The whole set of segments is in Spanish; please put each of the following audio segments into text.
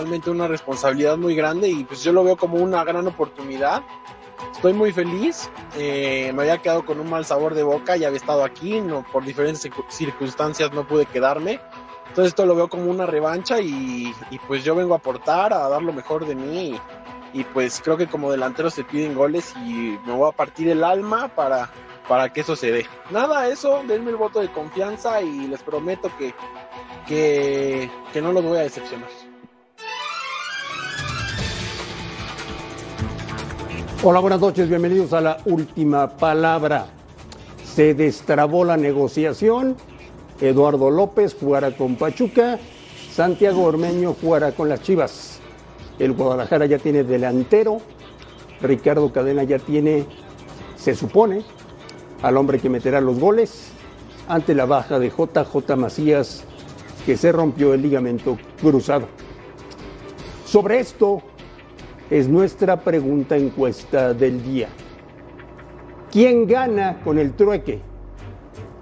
Totalmente una responsabilidad muy grande y pues yo lo veo como una gran oportunidad. Estoy muy feliz, eh, me había quedado con un mal sabor de boca, ya había estado aquí, no, por diferentes circu- circunstancias no pude quedarme. Entonces esto lo veo como una revancha y, y, pues yo vengo a aportar, a dar lo mejor de mí y, y, pues creo que como delantero se piden goles y me voy a partir el alma para, para que eso se dé. Nada, eso, denme el voto de confianza y les prometo que, que, que no los voy a decepcionar. Hola, buenas noches, bienvenidos a la última palabra. Se destrabó la negociación, Eduardo López jugará con Pachuca, Santiago Ormeño jugará con las Chivas. El Guadalajara ya tiene delantero, Ricardo Cadena ya tiene, se supone, al hombre que meterá los goles ante la baja de JJ Macías, que se rompió el ligamento cruzado. Sobre esto es nuestra pregunta encuesta del día. ¿Quién gana con el trueque?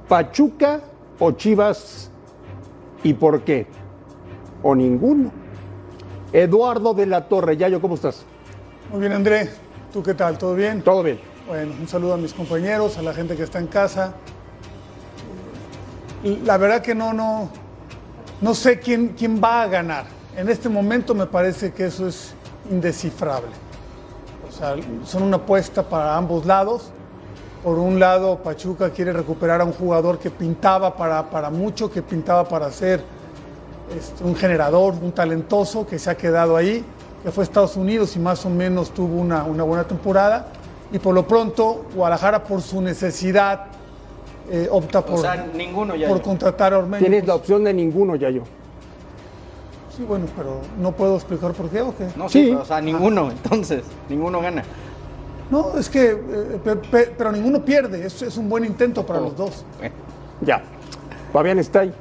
¿Pachuca o Chivas? ¿Y por qué? ¿O ninguno? Eduardo de la Torre, Yayo, ¿cómo estás? Muy bien, André. ¿Tú qué tal? ¿Todo bien? Todo bien. Bueno, un saludo a mis compañeros, a la gente que está en casa. La verdad que no, no, no sé quién, quién va a ganar. En este momento me parece que eso es indescifrable. O sea, son una apuesta para ambos lados. Por un lado, Pachuca quiere recuperar a un jugador que pintaba para, para mucho, que pintaba para ser este, un generador, un talentoso, que se ha quedado ahí, que fue a Estados Unidos y más o menos tuvo una, una buena temporada. Y por lo pronto, Guadalajara, por su necesidad, eh, opta por, o sea, ninguno ya por contratar a Ormeño. Tienes la opción de ninguno, Yayo. Sí, bueno, pero no puedo explicar por qué o qué. No, sí, Sí. pero, o sea, ninguno, entonces, ninguno gana. No, es que, eh, pe- pe- pero ninguno pierde. Es, es un buen intento para los dos. Bueno, Ya. Fabián está ahí.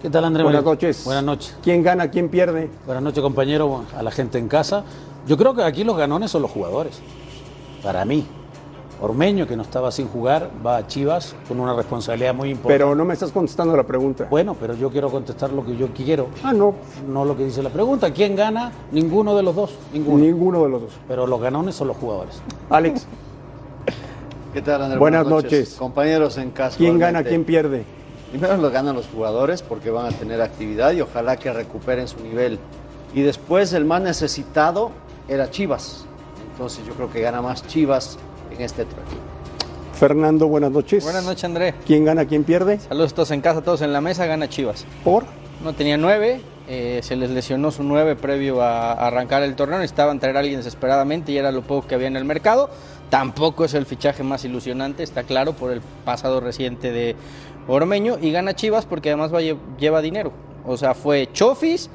¿Qué tal, André? Buenas noches. Buenas noches. ¿Quién gana, quién pierde? Buenas noches, compañero, a la gente en casa. Yo creo que aquí los ganones son los jugadores. Para mí. Ormeño, que no estaba sin jugar, va a Chivas con una responsabilidad muy importante. Pero no me estás contestando la pregunta. Bueno, pero yo quiero contestar lo que yo quiero, Ah, no. no lo que dice la pregunta. ¿Quién gana? Ninguno de los dos. Ninguno. Ninguno de los dos. Pero los ganones son los jugadores. Alex, ¿Qué tal, André? Buenas noches. Compañeros en casa. ¿quién gana, quién pierde? Primero lo ganan los jugadores porque van a tener actividad y ojalá que recuperen su nivel. Y después el más necesitado era Chivas. Entonces yo creo que gana más Chivas en este trueque. Fernando, buenas noches. buenas noches, André. ¿Quién gana, quién pierde? Saludos todos en casa, todos en la mesa, gana Chivas. ¿Por? No tenía nueve, eh, se les lesionó su nueve previo a, a arrancar el torneo, necesitaban traer a alguien desesperadamente y era lo poco que había en el mercado. Tampoco es el fichaje más ilusionante, está claro, por el pasado reciente de Ormeño. Y gana Chivas porque además va, lle- lleva dinero. O sea, fue Chofis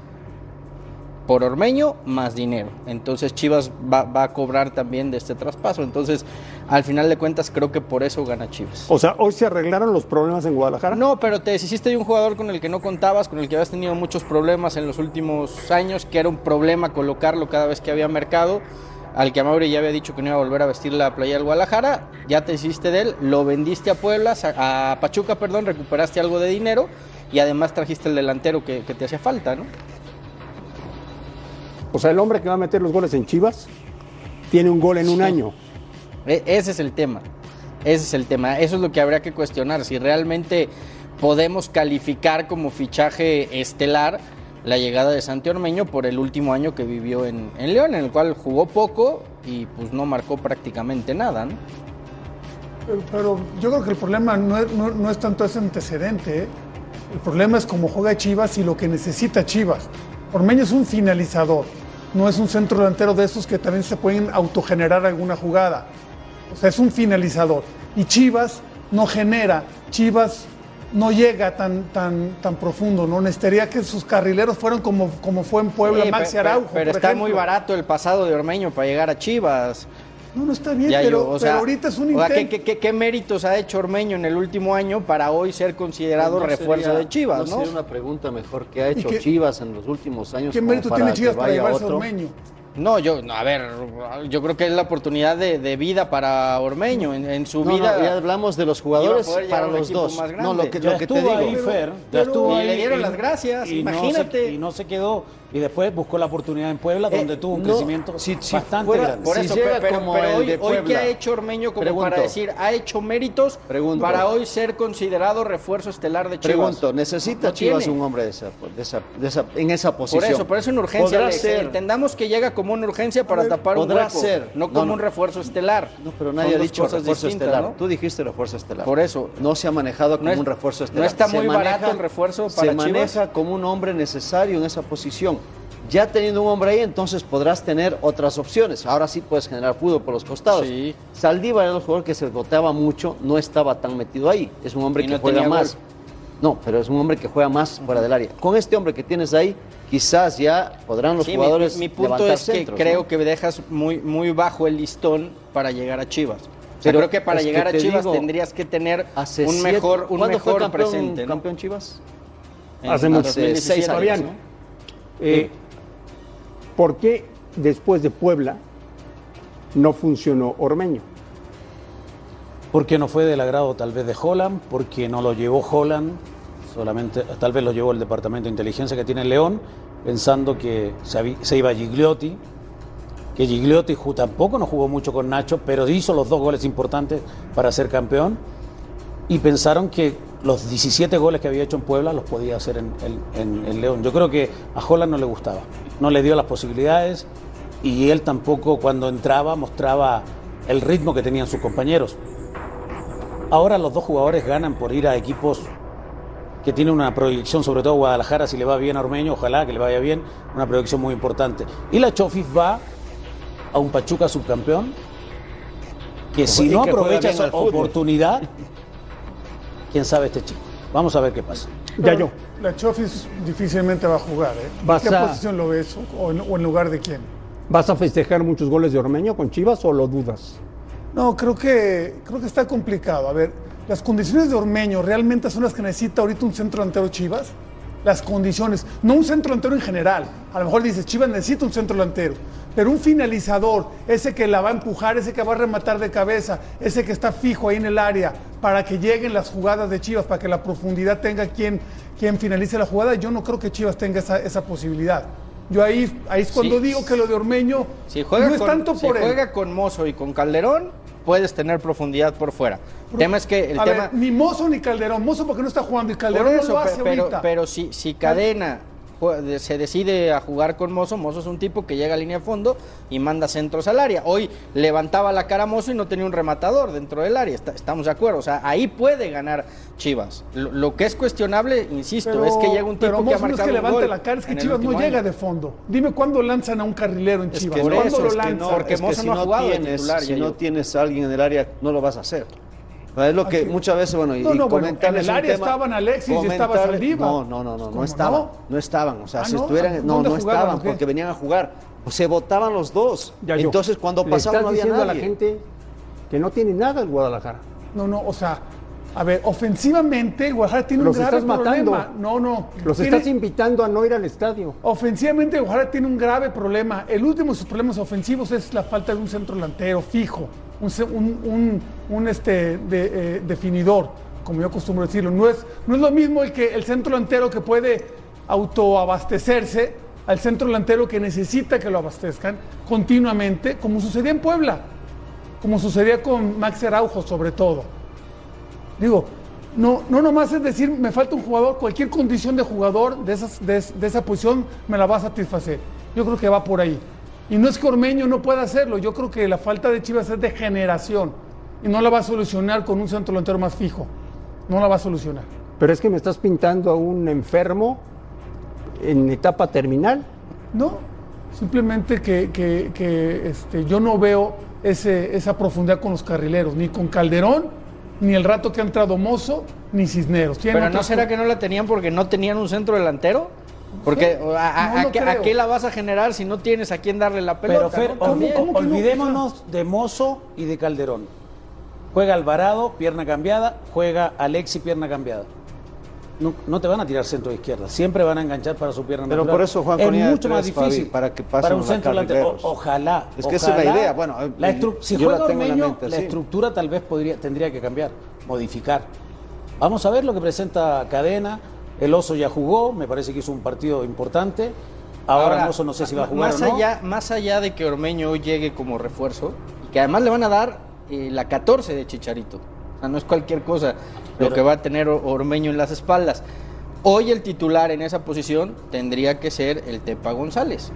por Ormeño más dinero. Entonces Chivas va, va a cobrar también de este traspaso. Entonces, al final de cuentas, creo que por eso gana Chivas. O sea, hoy se arreglaron los problemas en Guadalajara. No, pero te deshiciste de un jugador con el que no contabas, con el que habías tenido muchos problemas en los últimos años, que era un problema colocarlo cada vez que había mercado, al que Amauri ya había dicho que no iba a volver a vestir la playa del Guadalajara, ya te hiciste de él, lo vendiste a Puebla, a Pachuca, perdón, recuperaste algo de dinero y además trajiste el delantero que, que te hacía falta, ¿no? O sea, el hombre que va a meter los goles en Chivas tiene un gol en un Sí. año. E- ese es el tema. Ese es el tema. Eso es lo que habría que cuestionar. Si realmente podemos calificar como fichaje estelar la llegada de Santi Ormeño por el último año que vivió en, en León, en el cual jugó poco y pues no marcó prácticamente nada, ¿no? Pero, pero yo creo que el problema no es, no- no es tanto ese antecedente. ¿eh? El problema es cómo juega Chivas y lo que necesita Chivas. Ormeño es un finalizador, no es un centro delantero de esos que también se pueden autogenerar alguna jugada. O sea, es un finalizador. Y Chivas no genera, Chivas no llega tan, tan, tan profundo, ¿no? Necesitaría que sus carrileros fueran como, como fue en Puebla, Sí, Maxi Araujo. Pero por está ejemplo. muy barato el pasado de Ormeño para llegar a Chivas. No, no está bien, Ya pero, yo, o pero sea, ahorita es un o sea, ¿qué, intento. qué, qué- qué méritos ha hecho Ormeño en el último año para hoy ser considerado No refuerzo sería- de Chivas, no no? sería una pregunta mejor que ha ¿Y hecho qué- Chivas en los últimos años. ¿Qué mérito para tiene Chivas para llevarse a? Ormeño? No, yo, no, a ver, yo creo que es la oportunidad de, de vida para Ormeño en, en su No, vida. no, ya hablamos de los jugadores para los dos. más No, lo que, Ya lo que te digo. ahí, Fer. Ya pero- estuvo Y ahí le dieron las gracias, y no se- imagínate. y no se quedó. Y después buscó la oportunidad en Puebla, Eh, donde tuvo un no, crecimiento si- si bastante fuera- grande. Por Si eso, llega pero, como pero el hoy, de hoy. ¿qué ha hecho Ormeño como Pregunto. para decir, ha hecho méritos Pregunto. para hoy ser considerado refuerzo estelar de Chivas? Pregunto, ¿necesita No Chivas tiene. un hombre de esa, de esa- de esa- en esa Por posición? eso, por eso en urgencia, Alex, ser. entendamos que llega como una urgencia para ver, tapar un podrá hueco, ser. no No, como no. un refuerzo estelar. No, pero Son nadie ha dicho refuerzo estelar. ¿no? Tú dijiste refuerzo estelar. Por eso. No se ha manejado como No es- un refuerzo no estelar. está Se muy barato el refuerzo para Se maneja Chivas. como un hombre necesario en esa posición. Ya teniendo un hombre ahí, entonces podrás tener otras opciones. Ahora sí puedes generar fútbol por los costados. Sí. Saldívar era un jugador que se boteaba mucho, no estaba tan metido ahí. Es un hombre Y que no juega más. gol. No, pero es un hombre que juega más fuera del área. Con este hombre que tienes ahí, quizás ya podrán los Sí, jugadores mi, mi punto levantar es que centros, creo ¿no? que dejas muy, muy bajo el listón para llegar a Chivas. O sea, Pero creo que para que llegar a Chivas digo, tendrías que tener Hace un mejor, un ¿Cuándo fue mejor campeón, presente. ¿no? campeón Chivas? En Hace mucho. 2016 Hace Fabián, ¿no? Eh, ¿por qué después de Puebla no funcionó Ormeño? Porque no fue del agrado tal vez de Holland, porque no lo llevó Holland, solamente tal vez lo llevó el departamento de inteligencia que tiene León, pensando que se, se iba Gigliotti, que Gigliotti tampoco no jugó mucho con Nacho, pero hizo los dos goles importantes para ser campeón, y pensaron que los 17 goles que había hecho en Puebla los podía hacer en, en- León. Yo creo que a Holland no le gustaba, no le dio las posibilidades, y él tampoco cuando entraba mostraba el ritmo que tenían sus compañeros. Ahora los dos jugadores ganan por ir a equipos que tienen una proyección, sobre todo Guadalajara, si le va bien a Ormeño, ojalá que le vaya bien, una proyección muy importante. Y la Chofis va a un Pachuca subcampeón, que si no aprovecha esa oportunidad, quién sabe este chico. Vamos a ver qué pasa. Ya yo. La Chofis difícilmente va a jugar, ¿eh? ¿En Vas qué a- posición lo ves? ¿O en, o en lugar de quién? ¿Vas a festejar muchos goles de Ormeño con Chivas o lo dudas? No, creo que, creo que está complicado. A ver, las condiciones de Ormeño realmente son las que necesita ahorita un centro delantero Chivas. Las condiciones, no un centro delantero en general. A lo mejor dices, Chivas necesita un centro delantero, pero un finalizador, ese que la va a empujar, ese que va a rematar de cabeza, ese que está fijo ahí en el área para que lleguen las jugadas de Chivas, para que la profundidad tenga quien, quien finalice la jugada. Yo no creo que Chivas tenga esa, esa posibilidad. Yo ahí, ahí es cuando Sí. digo que lo de Ormeño Si juega, no es con, tanto si por él. juega con Mozo y con Calderón, puedes tener profundidad por fuera. El tema es que el a tema... ver, ni Mozo ni Calderón. Mozo porque no está jugando y Calderón eso, no lo hace pero, ahorita. pero si, si Cadena se decide a jugar con Mozo, Mozo es un tipo que llega a línea de fondo y manda centros al área. Hoy levantaba la cara Mozo y no tenía un rematador dentro del área, está- estamos de acuerdo. O sea, ahí puede ganar Chivas. Lo, lo que es cuestionable, insisto, Pero- es que llega un pero tipo que ha Mozo no es marcado que un levante gol la cara, es que Chivas no llega año. de fondo. Dime cuándo lanzan a un carrilero en Es Chivas. que por ¿Cuándo eso, lo es que lanzan? no, porque es que Mozo si no ha jugado de tienes, titular, si no yo. tienes a alguien en el área, no lo vas a hacer. Es lo que muchas veces, bueno, y, No, no, y bueno, comentarles en el un área tema- estaban Alexis y estaba comentarles- Saldívar. No, no, no, no, ¿Cómo no estaban, no? no estaban. O sea, Ah, si ¿no? estuvieran, no, ¿Dónde no jugaban estaban porque venían a jugar. Se votaban los dos. Ya yo. Entonces, cuando Le pasaba estás no había diciendo nadie. a la gente que no tiene nada el Guadalajara. No, no, o sea, a ver, ofensivamente Guadalajara tiene Los un grave estás matando. problema. No, no. Los Tiene- estás invitando a no ir al estadio. Ofensivamente, Guadalajara tiene un grave problema. El último de sus problemas ofensivos es la falta de un centro delantero fijo, un, un- un- este, eh, definidor, como yo acostumbro decirlo. No es, no es lo mismo el, que, el centro delantero que puede autoabastecerse al centro delantero que necesita que lo abastezcan continuamente, como sucedía en Puebla, como sucedía con Max Araujo sobre todo. Digo, no, no nomás es decir, me falta un jugador, cualquier condición de jugador de, de esa posición me la va a satisfacer. Yo creo que va por ahí. Y no es que Ormeño no pueda hacerlo, yo creo que la falta de Chivas es de generación y no la va a solucionar con un centro delantero más fijo. No la va a solucionar. Pero es que me estás pintando a un enfermo en etapa terminal. No, simplemente que, que- que, este, yo no veo ese- esa profundidad con los carrileros, ni con Calderón, ni el rato que ha entrado Mozo, ni Cisneros. Tienen Pero no será que no la tenían porque no tenían un centro delantero? Porque a, a- No a lo qué, a creo. qué la vas a generar si no tienes a quién darle la pelota? Pero Fer, olvidémonos de Mozo y de Calderón. Juega Alvarado, pierna cambiada, juega Alexi, pierna cambiada. No, no te van a tirar centro de izquierda, siempre van a enganchar para su pierna Pero natural. por eso Juan es mucho más difícil para que pasen para un centro. O- ojalá. Es que esa es la ojalá. idea, bueno, La estru- si yo la juega la Ormeño, mente, la sí. estructura tal vez podría, tendría que cambiar, modificar. Vamos a ver lo que presenta Cadena. El Oso ya jugó, me parece que hizo un partido importante. Ahora, Mozo no sé si va a jugar más o no. Allá, más allá de que Ormeño hoy llegue como refuerzo, y que además le van a dar eh, la 14 de Chicharito. O sea, no es cualquier cosa lo que va a tener Or- Ormeño en las espaldas. Hoy el titular en esa posición tendría que ser el Tepa González.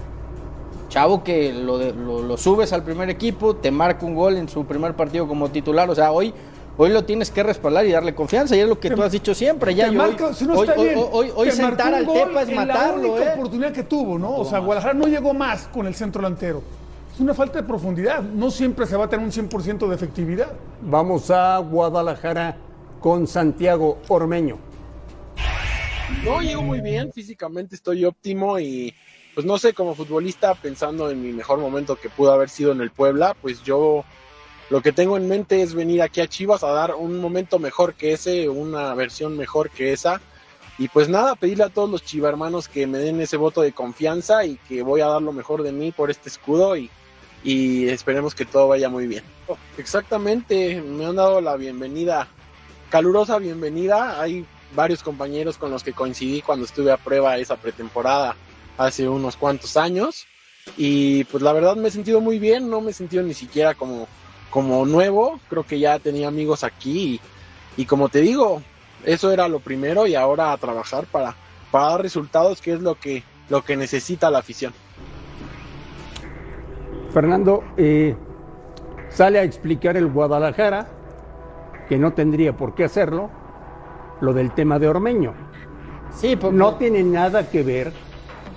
Chavo que lo, de- lo- lo subes al primer equipo, te marca un gol en su primer partido como titular. O sea, hoy, hoy lo tienes que respaldar y darle confianza. Y es lo que Te- tú has dicho siempre. Ya, marca- hoy, si no hoy- está hoy- bien, hoy- hoy te marcó sentar al gol Tepa es en matarlo. la única ¿eh? oportunidad que tuvo, ¿no? o sea, Guadalajara no llegó más con el centro delantero. Es una falta de profundidad. No siempre se va a tener un 100% de efectividad. Vamos a Guadalajara con Santiago Ormeño. No, llego muy bien, físicamente estoy óptimo y pues no sé, como futbolista, pensando en mi mejor momento que pudo haber sido en el Puebla, pues yo lo que tengo en mente es venir aquí a Chivas a dar un momento mejor que ese, una versión mejor que esa. Y pues nada, pedirle a todos los chivarmanos que me den ese voto de confianza y que voy a dar lo mejor de mí por este escudo y, y esperemos que todo vaya muy bien. Exactamente, me han dado la bienvenida, calurosa bienvenida. Hay varios compañeros con los que coincidí cuando estuve a prueba esa pretemporada hace unos cuantos años. Y pues la verdad me he sentido muy bien, no me he sentido ni siquiera como, como nuevo. Creo que ya tenía amigos aquí y, y como te digo, eso era lo primero y ahora a trabajar para, para dar resultados, que es lo que, lo que necesita la afición. Fernando, eh, sale a explicar el Guadalajara, que no tendría por qué hacerlo, lo del tema de Ormeño. Sí, por- No tiene nada que ver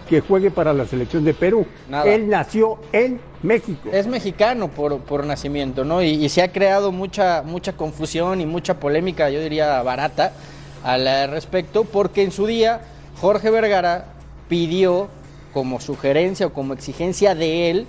que juegue para la selección de Perú. Nada. Él nació en México. Es mexicano por, por nacimiento, ¿no? Y, y se ha creado mucha, mucha confusión y mucha polémica, yo diría barata, al respecto, porque en su día Jorge Vergara pidió como sugerencia o como exigencia de él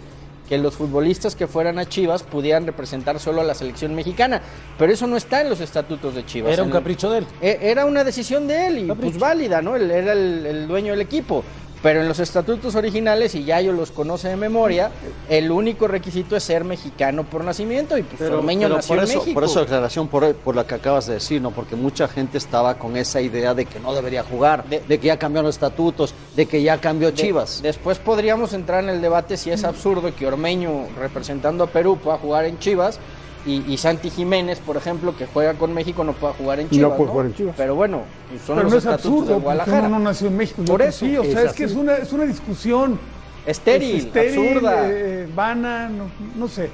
que los futbolistas que fueran a Chivas pudieran representar solo a la selección mexicana, pero eso no está en los estatutos de Chivas. Era un capricho de él. e- Era una decisión de él y Capricho. pues válida, ¿no? Él era el, el dueño del equipo. Pero en los estatutos originales, y ya yo los conoce de memoria, el único requisito es ser mexicano por nacimiento y pues Ormeño pero nació por en eso, México. por eso declaración por, por la que acabas de decir, ¿no? Porque mucha gente estaba con esa idea de que no debería jugar, de, De- que ya cambiaron los estatutos, de que ya cambió De- Chivas. después podríamos entrar en el debate si es absurdo que Ormeño, representando a Perú, pueda jugar en Chivas y, y Santi Jiménez, por ejemplo, que juega con México, no pueda jugar en No Chivas. puede jugar en Chivas. Pero bueno, son Pero los no es absurdo, de Guadalajara. uno no nació en México. Por eso, sí, o sea, es es, que es una, es una discusión Estéril, es estéril, absurda. eh, vana, no, no sé.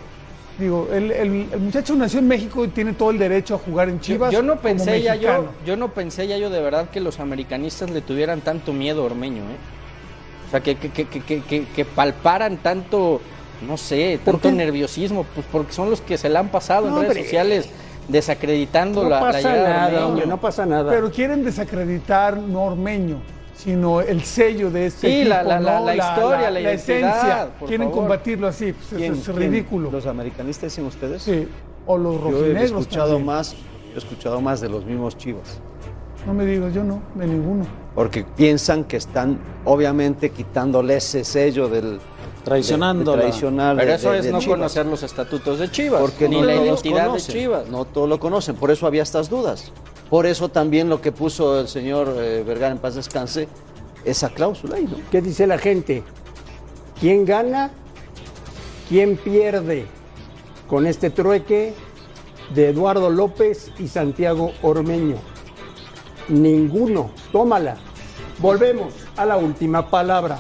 Digo, el, el- el muchacho nació en México y tiene todo el derecho a jugar en Chivas. yo, no como pensé ya yo, yo no pensé ya yo de verdad que los americanistas le tuvieran tanto miedo a Ormeño, ¿eh? O sea, que, que, que, que, que- que palparan tanto, no sé, ¿Por tanto qué? nerviosismo, pues porque son los que se la han pasado No, en redes hombre. sociales desacreditando No la, la pasa llegada de nada, hombre, no pasa nada. Pero quieren desacreditar no Ormeño, sino el sello de este Sí, equipo, la- la- la- ¿no? la historia, la esencia. por Quieren favor. combatirlo así, pues, ¿Quién- es, es quién? ridículo. ¿Los americanistas dicen ustedes? Sí, o los Yo he rojinegros escuchado también. más, he escuchado más de los mismos Chivas. No me digas, yo no, de ninguno. Porque piensan que están obviamente quitándole ese sello del Traicionando Pero de- eso de- es de no Chivas. conocer los estatutos de Chivas, Porque ni no la todos identidad conocen, de Chivas. No todos lo conocen, por eso había estas dudas. Por eso también lo que puso el señor eh, Vergara en paz descanse, esa cláusula ahí, ¿no? ¿Qué dice la gente? ¿Quién gana? ¿Quién pierde con este trueque de Eduardo López y Santiago Ormeño? Ninguno. Tómala. Volvemos a la última palabra.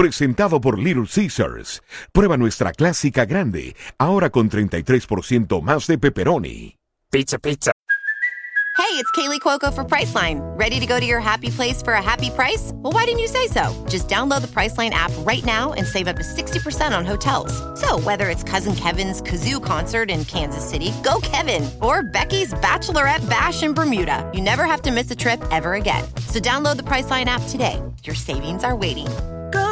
Presentado por Little Caesars. Prueba nuestra clásica grande, ahora con 33% más de pepperoni. Pizza, pizza. Hey, it's Kaylee Cuoco for Priceline. Ready to go to your happy place for a happy price? Well, why didn't you say so? Just download the Priceline app right now and save up to 60% on hotels. So, whether it's Cousin Kevin's Kazoo concert in Kansas City, go Kevin, or Becky's Bachelorette Bash in Bermuda, you never have to miss a trip ever again. So, download the Priceline app today. Your savings are waiting.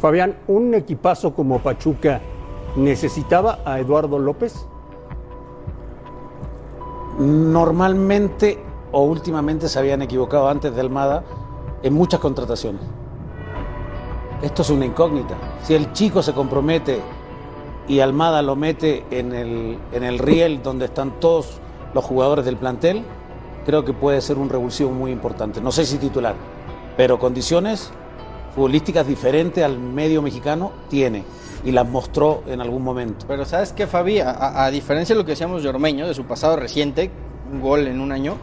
Fabián, ¿un equipazo como Pachuca necesitaba a Eduardo López? Normalmente o últimamente se habían equivocado antes de Almada en muchas contrataciones. Esto es una incógnita. Si el chico se compromete y Almada lo mete en el, en el riel donde están todos los jugadores del plantel, creo que puede ser un revulsivo muy importante. No sé si titular, pero condiciones futbolísticas diferentes al medio mexicano tiene y las mostró en algún momento. Pero ¿sabes qué, Fabi? A, a- diferencia de lo que decíamos de Ormeño, de su pasado reciente, un gol en un año,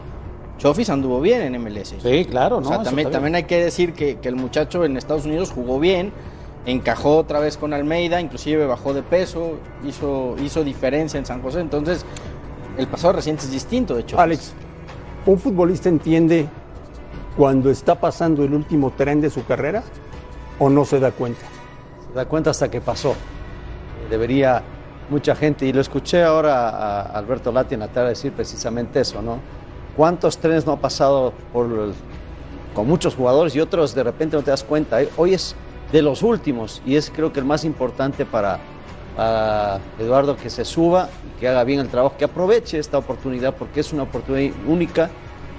Chofis anduvo bien en MLS. Sí, claro, O ¿no? sea, Eso también, también hay que decir que, que el muchacho en Estados Unidos jugó bien, encajó otra vez con Almeida, inclusive bajó de peso, hizo, hizo diferencia en San José. Entonces, el pasado reciente es distinto, de hecho. Alex, ¿un futbolista entiende cuando está pasando el último tren de su carrera o no se da cuenta? Se da cuenta hasta que pasó. Debería mucha gente, y lo escuché ahora a Alberto Lati en la tarde decir precisamente eso, ¿no? ¿Cuántos trenes no ha pasado con muchos jugadores y otros de repente no te das cuenta? Eh, Hoy es de los últimos y es creo que el más importante para, para Eduardo que se suba que haga bien el trabajo, que aproveche esta oportunidad porque es una oportunidad única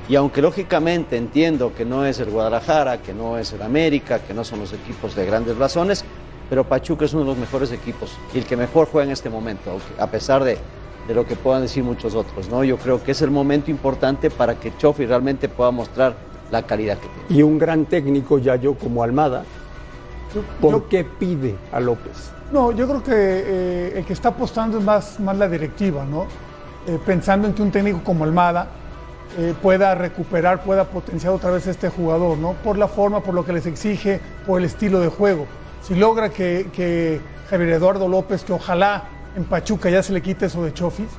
y aunque lógicamente entiendo que no es el Guadalajara, que no es el América, que no son los equipos de grandes razones, pero Pachuca es uno de los mejores equipos y el que mejor juega en este momento, a pesar de, de lo que puedan decir muchos otros. ¿no? Yo creo que es el momento importante para que Chofi realmente pueda mostrar la calidad que tiene. Y un gran técnico ya yo como Almada, ¿por qué pide a López? No, yo creo que eh, el que está apostando es más, más la directiva, ¿no? Eh, pensando en que un técnico como Almada eh, pueda recuperar, pueda potenciar otra vez a este jugador, ¿no? Por la forma, por lo que les exige, por el estilo de juego. Si logra que, que Javier Eduardo López, que ojalá en Pachuca ya se le quite eso de Chofis,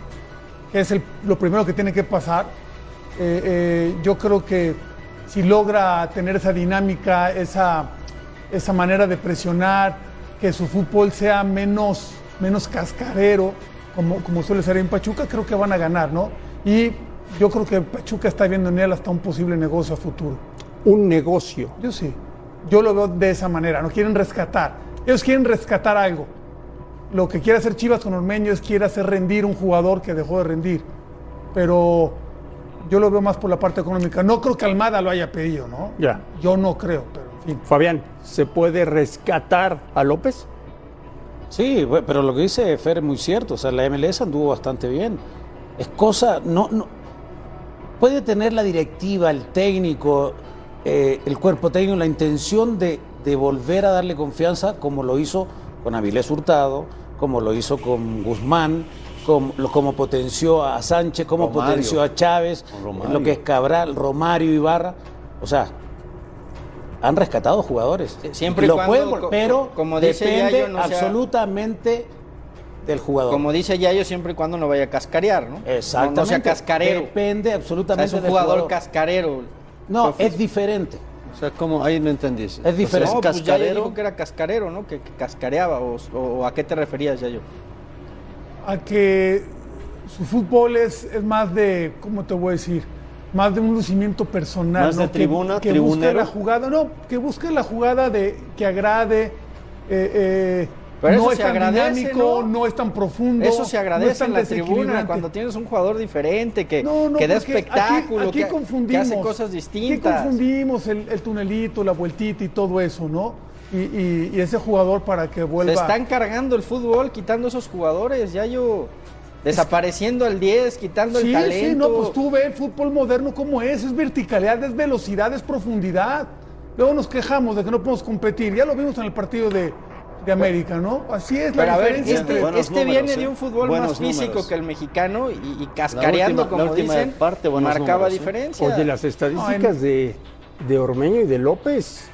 que es el- lo primero que tiene que pasar, eh, eh, yo creo que si logra tener esa dinámica, esa, esa manera de presionar, que su fútbol sea menos, menos cascarero, como, como suele ser en Pachuca, creo que van a ganar, ¿no? Y yo creo que Pachuca está viendo en él hasta un posible negocio a futuro. Un negocio. Yo sí. Yo lo veo de esa manera, no quieren rescatar. Ellos quieren rescatar algo. Lo que quiere hacer Chivas con Ormeño es quiere hacer rendir un jugador que dejó de rendir. Pero yo lo veo más por la parte económica. No creo que Almada lo haya pedido, ¿no? Ya. Yo no creo, pero. Fabián, ¿se puede rescatar a López? Sí, pero lo que dice Fer es muy cierto. O sea, la MLS anduvo bastante bien. Es cosa. No, no, puede tener la directiva, el técnico, eh, el cuerpo técnico, la intención de, de volver a darle confianza, como lo hizo con Avilés Hurtado, como lo hizo con Guzmán, como, lo- como potenció a Sánchez, Romario. potenció a Chávez, lo que es Cabral, Romario, Ibarra. O sea, han rescatado jugadores. siempre y lo cuando, pueden, pero como dice depende Yayo, no sea- absolutamente del jugador. Como dice Yayo, siempre y cuando no vaya a cascarear, ¿no? Exactamente. No, no sea cascarero. Depende O sea, absolutamente es un del jugador, jugador. cascarero. No, es diferente. O sea, como ahí no entendí. Es diferente. No, pues Yayo cascarero. dijo que era cascarero, ¿no? Que, que cascareaba. O, o a qué te referías, Yayo? a que su fútbol es, es más de, ¿cómo te voy a decir? Más de un lucimiento personal. Más de ¿no? Que- tribuna, que, busque tribunero. la jugada, no, que busque la jugada de que agrade, eh, eh, Pero eso no es se tan agradece, dinámico, ¿no? no es tan profundo. Eso se no agradece es tan en la tribuna cuando tienes un jugador diferente que, No, no, que da aquí- espectáculo, aquí, que, que confundimos, hace cosas Aquí distintas. confundimos el, el tunelito, la vueltita y todo eso, ¿no? Y, y- y ese jugador para que Se vuelva... están cargando el fútbol, quitando esos jugadores, Yayo. Desapareciendo al 10, quitando sí, el talento. Sí, no, pues tú ve el fútbol moderno como es, es verticalidad, es velocidad, es profundidad. Luego nos quejamos de que no podemos competir, ya lo vimos en el partido de, de América, ¿no? Así es Pero la a ver, diferencia este, entre... buenos este números, viene ¿eh? de un fútbol Buenos más físico números. que el mexicano y, y cascareando, La última- como dicen, parte, marcaba números, ¿eh? diferencia. Oye, las estadísticas de, de Ormeño y de López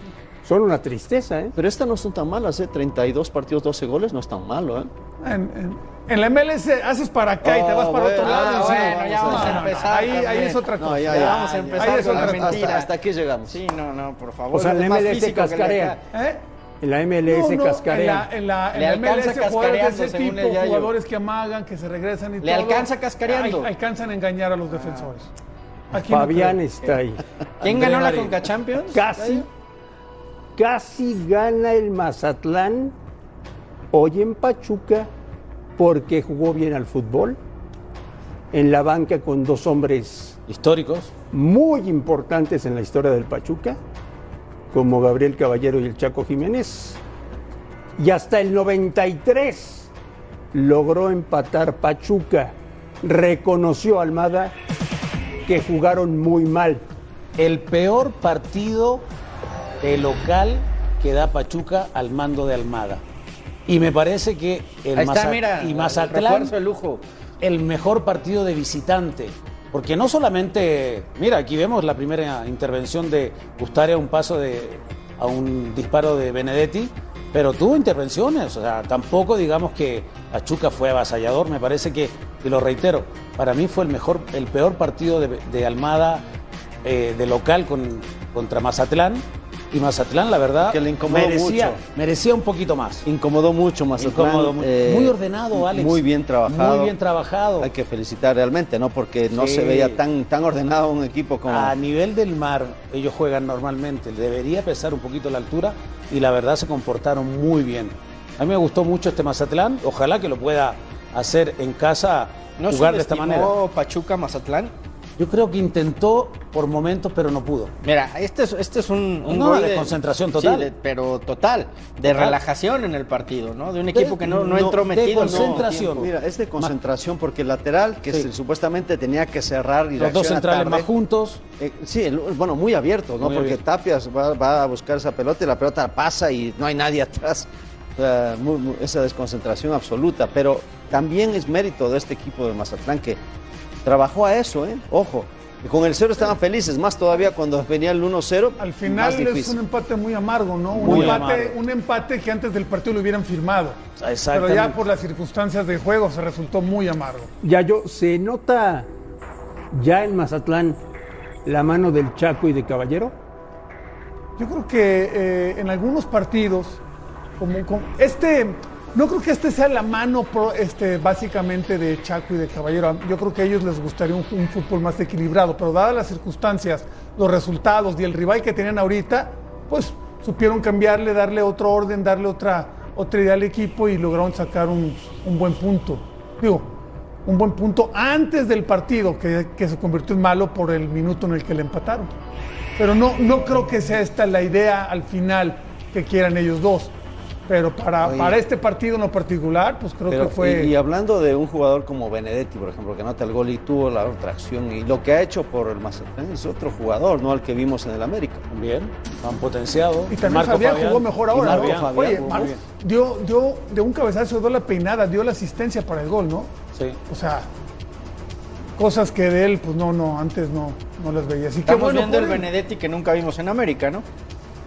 son una tristeza, ¿eh? Pero estas no son tan malas, ¿eh? 32 partidos, 12 goles, no es tan malo, ¿eh? En, en- en la MLS haces para acá y te vas para otro bueno, lado. ah, bueno, ya vamos a no, no, no, empezar Ahí, ahí es otra cosa. No, ya, Ya ya. vamos a empezar ahí es la otra- mentira. Hasta, hasta aquí llegamos. Sí, no, no, por favor. O sea, más MLS cascarea. ¿Eh? En la MLS No, no, cascarea. En la, en la, en Le la alcanza MLS jugadores de ese tipo, jugadores que amagan, que se regresan y Le todo. alcanza cascareando. al- alcanzan a engañar a los defensores. Aquí no Fabián creo. está ahí. ¿Quién ganó la. Conca Champions? Casi, casi gana el Mazatlán hoy en Pachuca porque jugó bien al fútbol. En la banca con dos hombres Históricos. muy importantes en la historia del Pachuca, como Gabriel Caballero y el Chaco Jiménez. Y hasta el 93 logró empatar Pachuca. Reconoció Almada que jugaron muy mal. El peor partido de local que da Pachuca al mando de Almada. Y me parece que el Ahí está, Maza- mira. y el Mazatlán de lujo. el mejor partido de visitante. Porque no solamente, mira, aquí vemos la primera intervención de Gustare a un paso de, a un disparo de Benedetti, pero tuvo intervenciones, o sea, tampoco digamos que Pachuca fue avasallador, me parece que, y lo reitero, para mí fue el mejor, el peor partido de, de Almada eh, de local con, contra Mazatlán, y Mazatlán, la verdad, Que le incomodó merecía, mucho. merecía un poquito más. Incomodó mucho Mazatlán. Incomodó eh, muy ordenado, Alex. Muy bien trabajado. Muy bien trabajado. Hay que felicitar realmente, ¿no? Porque no Sí. se veía tan, tan ordenado un equipo como... A nivel del mar, ellos juegan normalmente. Debería pesar un poquito la altura y la verdad se comportaron muy bien. A mí me gustó mucho este Mazatlán. Ojalá que lo pueda hacer en casa, ¿No jugar de esta manera. Pachuca Mazatlán? Yo creo que intentó por momentos, pero no pudo. Mira, este es, este es un, un No, gol de concentración total. Sí, de- pero total, de Total. relajación en el partido, ¿no? De un equipo que no, no No, entró de metido. mismo concentración. Mira, es de concentración porque el lateral, que Sí. se- supuestamente tenía que cerrar y Los dos centrales tarde, más juntos. eh, sí, el- bueno, muy abiertos, ¿no? Muy porque abierto. Tapias va, va a buscar esa pelota y la pelota pasa y no hay nadie atrás. Muy- muy- esa desconcentración absoluta. Pero también es mérito de este equipo de Mazatlán que trabajó a eso, ¿eh? Ojo. Y con el cero estaban felices, más todavía cuando venía el 1-0. Al final es un empate muy amargo, ¿no? Un, empate, amargo. un empate que antes del partido lo hubieran firmado. Pero ya por las circunstancias del juego se resultó muy amargo. Yayo, ¿se nota ya en Mazatlán la mano del Chaco y de Caballero? Yo creo que eh, en algunos partidos, como, como- este, no creo que este sea la mano este, básicamente de Chaco y de Caballero. Yo creo que a ellos les gustaría un, un fútbol más equilibrado, pero dadas las circunstancias, los resultados y el rival que tenían ahorita, pues supieron cambiarle, darle otro orden, darle otra, otra idea al equipo y lograron sacar un, un buen punto. Digo, un buen punto antes del partido, que, que se convirtió en malo por el minuto en el que le empataron. Pero no, no creo que sea esta la idea al final que quieran ellos dos. Pero para, Oye. para este partido en lo particular, pues creo Pero, que fue... y, y hablando de un jugador como Benedetti, por ejemplo, que anota el gol y tuvo la otra acción, y lo que ha hecho por el Mazatlán es otro jugador, no al que vimos en el América. También, han potenciado. Y también Marco Fabián, Fabián. jugó mejor ahora. Marco ¿no? Fabián Oye, jugó Mar- muy bien. dio, dio de un cabezazo, dio la peinada, dio la asistencia para el gol, ¿no? Sí. O sea, cosas que de él, pues no, no, antes no, no las veía. Así que Estamos bueno, viendo el. Benedetti que nunca vimos en América, ¿no?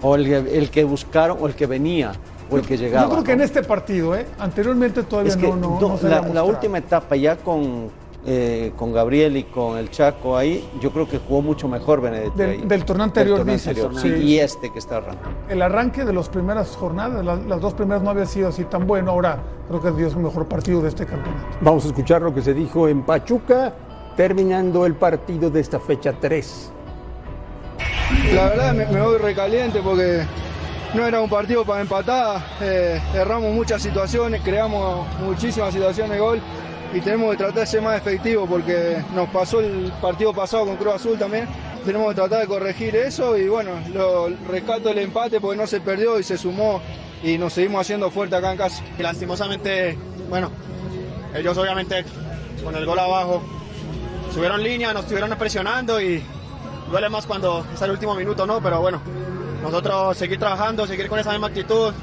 O el que buscaron, o el que venía, o el que llegaba. Yo creo que en este partido, ¿eh? Anteriormente todavía Es que no, no, do- no se la, última etapa ya con, eh, con Gabriel y con el Chaco ahí, yo creo que jugó mucho mejor Benedetti Del- del torneo anterior, dices. anterior, Sí. sí, y este que está arrancando. El arranque de las primeras jornadas, la- las dos primeras no había sido así tan bueno. Ahora creo que dio su mejor partido de este campeonato. Vamos a escuchar lo que se dijo en Pachuca, terminando el partido de esta fecha 3. La verdad me, me voy recaliente porque no era un partido para empatar, eh, erramos muchas situaciones, creamos muchísimas situaciones de gol y tenemos que tratar de ser más efectivos porque nos pasó el partido pasado con Cruz Azul también, tenemos que tratar de corregir eso y bueno, lo rescato el empate porque no se perdió y se sumó y nos seguimos haciendo fuerte acá en casa. Y lastimosamente, bueno, ellos obviamente con el gol abajo subieron línea, nos estuvieron presionando y duele más cuando es el último minuto, ¿no? Pero bueno, nosotros seguir trabajando, seguir con esa misma actitud,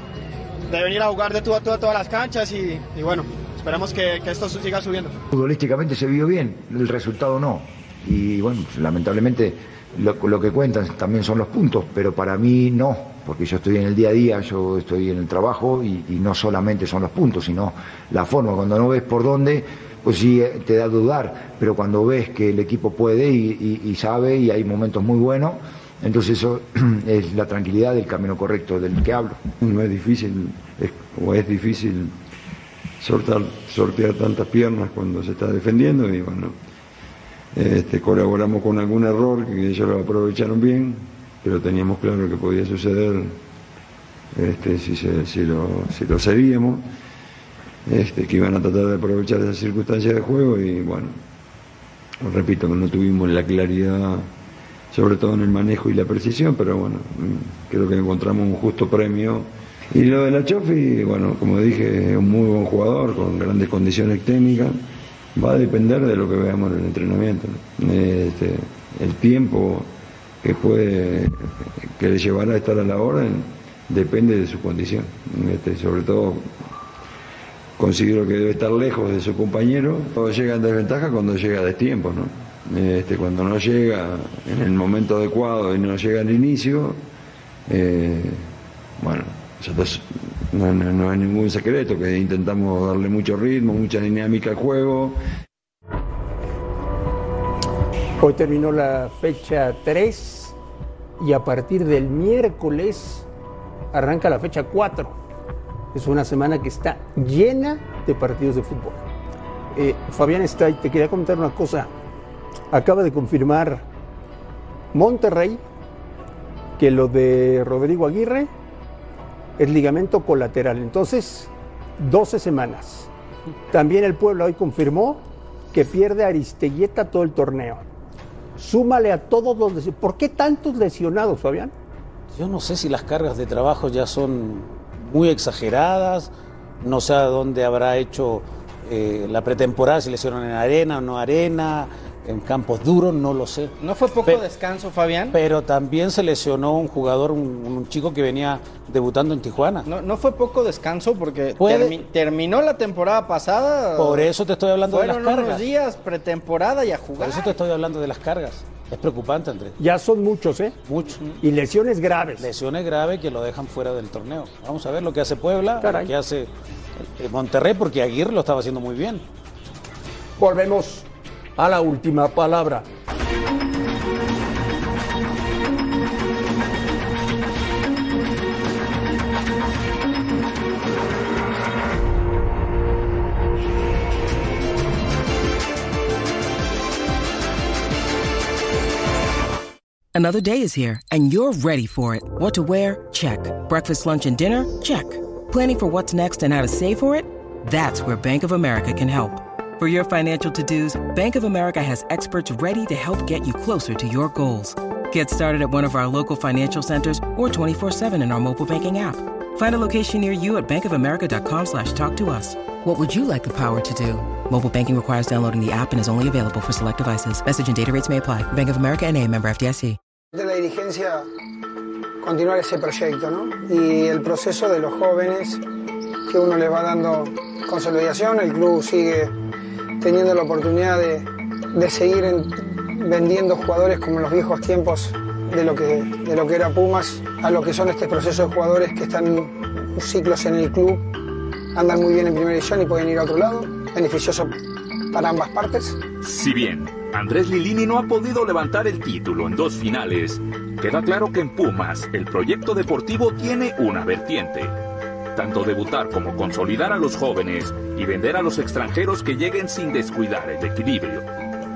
de venir a jugar de tú a tú a todas las canchas y, y bueno, esperemos que, que esto siga subiendo. Futbolísticamente se vio bien, el resultado no. Y bueno, lamentablemente lo, que cuentan también son los puntos, pero para mí no, porque yo estoy en el día a día, yo estoy en el trabajo y, no solamente son los puntos, sino la forma. Cuando no ves por dónde, pues sí eh, te da dudar, pero cuando ves que el equipo puede y sabe y hay momentos muy buenos, entonces eso es la tranquilidad del camino correcto del que hablo. No es difícil, es- o es difícil sortar- sortear tantas piernas cuando se está defendiendo y bueno, este, colaboramos con algún error que ellos lo aprovecharon bien, pero teníamos claro que podía suceder este, si, se- si lo, si lo sabíamos, este, que iban a tratar de aprovechar esas circunstancias de juego y bueno, repito que no tuvimos la claridad sobre todo en el manejo y la precisión, pero bueno, creo que encontramos un justo premio. Y lo de la Chofi, bueno, como dije, es un muy buen jugador, con grandes condiciones técnicas, va a depender de lo que veamos en el entrenamiento. Este, el tiempo que puede, que le llevará a estar a la orden, depende de su condición. Este, sobre todo considero que debe estar lejos de su compañero. Todo llega en desventaja cuando llega a destiempo, ¿no? Este, cuando no llega en el momento adecuado y no llega al inicio, eh, bueno, no, es ningún secreto que intentamos darle mucho ritmo, mucha dinámica al juego. Hoy terminó la fecha 3 y a partir del miércoles arranca la fecha 4. Es una semana que está llena de partidos de fútbol. Eh, Fabián está ahí, te quería comentar una cosa. Acaba de confirmar Monterrey que lo de Rodrigo Aguirre es ligamento colateral. Entonces, 12 semanas. También el pueblo hoy confirmó que pierde a Aristeguieta todo el torneo. Súmale a todos los lesionados. ¿Por qué tantos lesionados, Fabián? Yo no sé si las cargas de trabajo ya son muy exageradas, no sé a dónde habrá hecho eh, la pretemporada, si le hicieron en arena o no arena, en campos duros, no lo sé. ¿No fue poco Pe- descanso, Fabián? Pero también se lesionó un jugador, un, un chico que venía debutando en Tijuana. No, no fue poco descanso porque Puede- termi- terminó la temporada pasada. Por eso te estoy hablando de las Fueron unos cargas. días pretemporada y a jugar. Por eso te estoy hablando de las cargas. Es preocupante, Andrés. Ya son muchos, ¿eh? Muchos. Y lesiones graves. Lesiones graves que lo dejan fuera del torneo. Vamos a ver lo que hace Puebla, Caray. lo que hace eh, Monterrey, porque Aguirre lo estaba haciendo muy bien. Volvemos a la última palabra. Another day is here, and you're ready for it. What to wear? Check. Breakfast, lunch, and dinner? Check. Planning for what's next and how to save for it? That's where Bank of America can help. For your financial to dos, Bank of America has experts ready to help get you closer to your goals. Get started at one of our local financial centers or 24-7 in our mobile banking app. Find a location near you at bankofamerica.com slash talk to us. What would you like the power to do? Mobile banking requires downloading the app and is only available for select devices. Message and data rates may apply. Bank of America and a member FDIC. de la dirigencia continuar ese proyecto, ¿no? Y el proceso de los jóvenes que uno le va dando consolidación, el club sigue teniendo la oportunidad de, de seguir en- vendiendo jugadores como en los viejos tiempos de lo, que, de lo que era Pumas a lo que son este proceso de jugadores que están ciclos en el club, andan muy bien en primera división y pueden ir a otro lado, beneficioso para ambas partes. Si bien Andrés Lilini no ha podido levantar el título en dos finales, queda claro que en Pumas el proyecto deportivo tiene una vertiente. Tanto debutar como consolidar a los jóvenes y vender a los extranjeros que lleguen sin descuidar el equilibrio.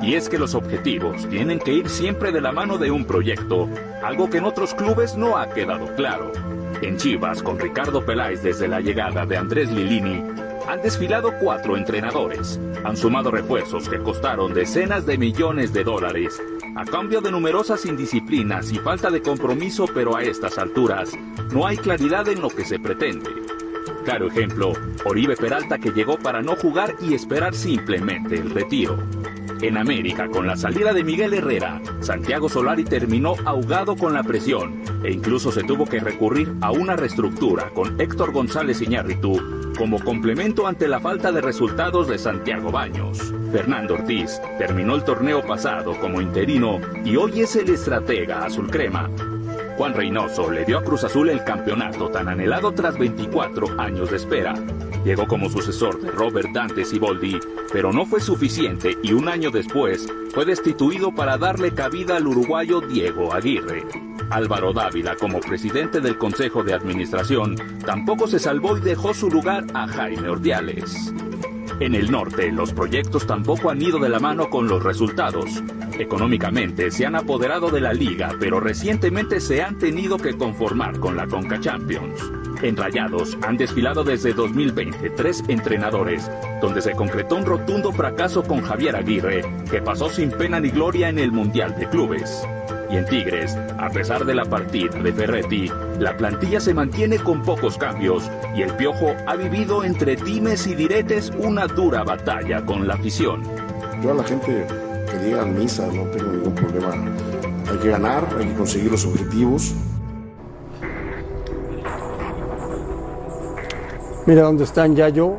Y es que los objetivos tienen que ir siempre de la mano de un proyecto, algo que en otros clubes no ha quedado claro. En Chivas, con Ricardo Peláez desde la llegada de Andrés Lilini, han desfilado cuatro entrenadores. Han sumado refuerzos que costaron decenas de millones de dólares, a cambio de numerosas indisciplinas y falta de compromiso, pero a estas alturas no hay claridad en lo que se pretende. Claro ejemplo, Oribe Peralta que llegó para no jugar y esperar simplemente el retiro. En América, con la salida de Miguel Herrera, Santiago Solari terminó ahogado con la presión e incluso se tuvo que recurrir a una reestructura con Héctor González Iñárritu como complemento ante la falta de resultados de Santiago Baños. Fernando Ortiz terminó el torneo pasado como interino y hoy es el estratega azul crema. Juan Reynoso le dio a Cruz Azul el campeonato tan anhelado tras 24 años de espera. Llegó como sucesor de Robert Dante Siboldi, pero no fue suficiente y un año después fue destituido para darle cabida al uruguayo Diego Aguirre. Álvaro Dávila, como presidente del Consejo de Administración, tampoco se salvó y dejó su lugar a Jaime Ordiales. En el norte, los proyectos tampoco han ido de la mano con los resultados. Económicamente se han apoderado de la liga, pero recientemente se han tenido que conformar con la Conca Champions. En Rayados han desfilado desde 2020 tres entrenadores, donde se concretó un rotundo fracaso con Javier Aguirre, que pasó sin pena ni gloria en el Mundial de Clubes. Y en Tigres, a pesar de la partida de Ferretti, la plantilla se mantiene con pocos cambios y el Piojo ha vivido entre dimes y diretes una dura batalla con la afición. Yo a la gente que misa no tengo ningún problema. Hay que ganar, hay que conseguir los objetivos. Mira dónde están ya yo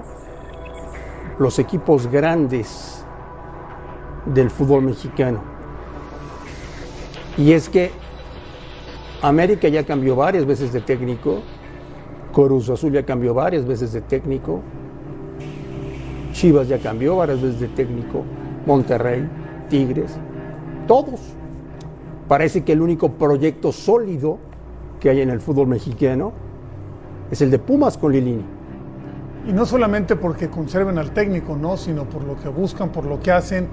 los equipos grandes del fútbol mexicano. Y es que América ya cambió varias veces de técnico, Cruz Azul ya cambió varias veces de técnico, Chivas ya cambió varias veces de técnico, Monterrey, Tigres, todos. Parece que el único proyecto sólido que hay en el fútbol mexicano es el de Pumas con Lilini. Y no solamente porque conserven al técnico, ¿no? sino por lo que buscan, por lo que hacen,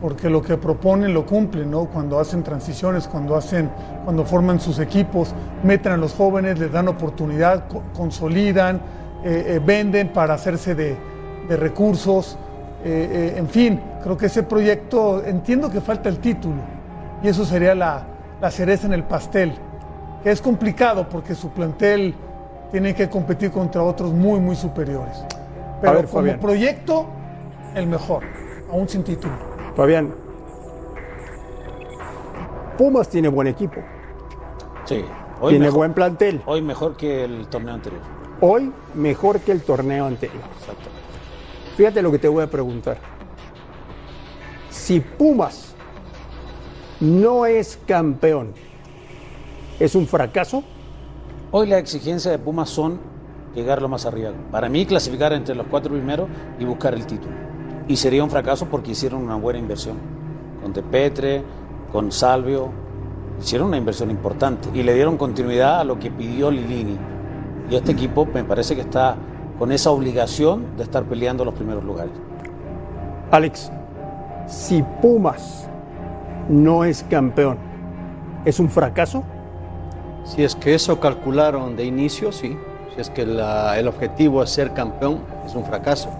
porque lo que proponen lo cumplen, ¿no? Cuando hacen transiciones, cuando hacen, cuando forman sus equipos, meten a los jóvenes, les dan oportunidad, co- consolidan, eh, eh, venden para hacerse de, de recursos, eh, en fin, creo que ese proyecto, entiendo que falta el título, y eso sería la, la cereza en el pastel, que es complicado porque su plantel tiene que competir contra otros muy, muy superiores. Pero ver, como Fabián. proyecto, el mejor, aún sin título. Fabián, Pumas tiene buen equipo, Sí. tiene mejor- buen plantel. Hoy mejor que el torneo anterior. Hoy mejor que el torneo anterior. Fíjate lo que te voy a preguntar. Si Pumas no es campeón, ¿es un fracaso? Hoy la exigencia de Pumas son llegar lo más arriba. Para mí, clasificar entre los cuatro primeros y buscar el título. Y sería un fracaso porque hicieron una buena inversión. Con Tepetre, con Salvio, hicieron una inversión importante y le dieron continuidad a lo que pidió Lilini. Y este equipo me parece que está con esa obligación de estar peleando los primeros lugares. Alex, si Pumas no es campeón, ¿es un fracaso? Si es que eso calcularon de inicio, sí. Si es que el objetivo es ser campeón, es un fracaso.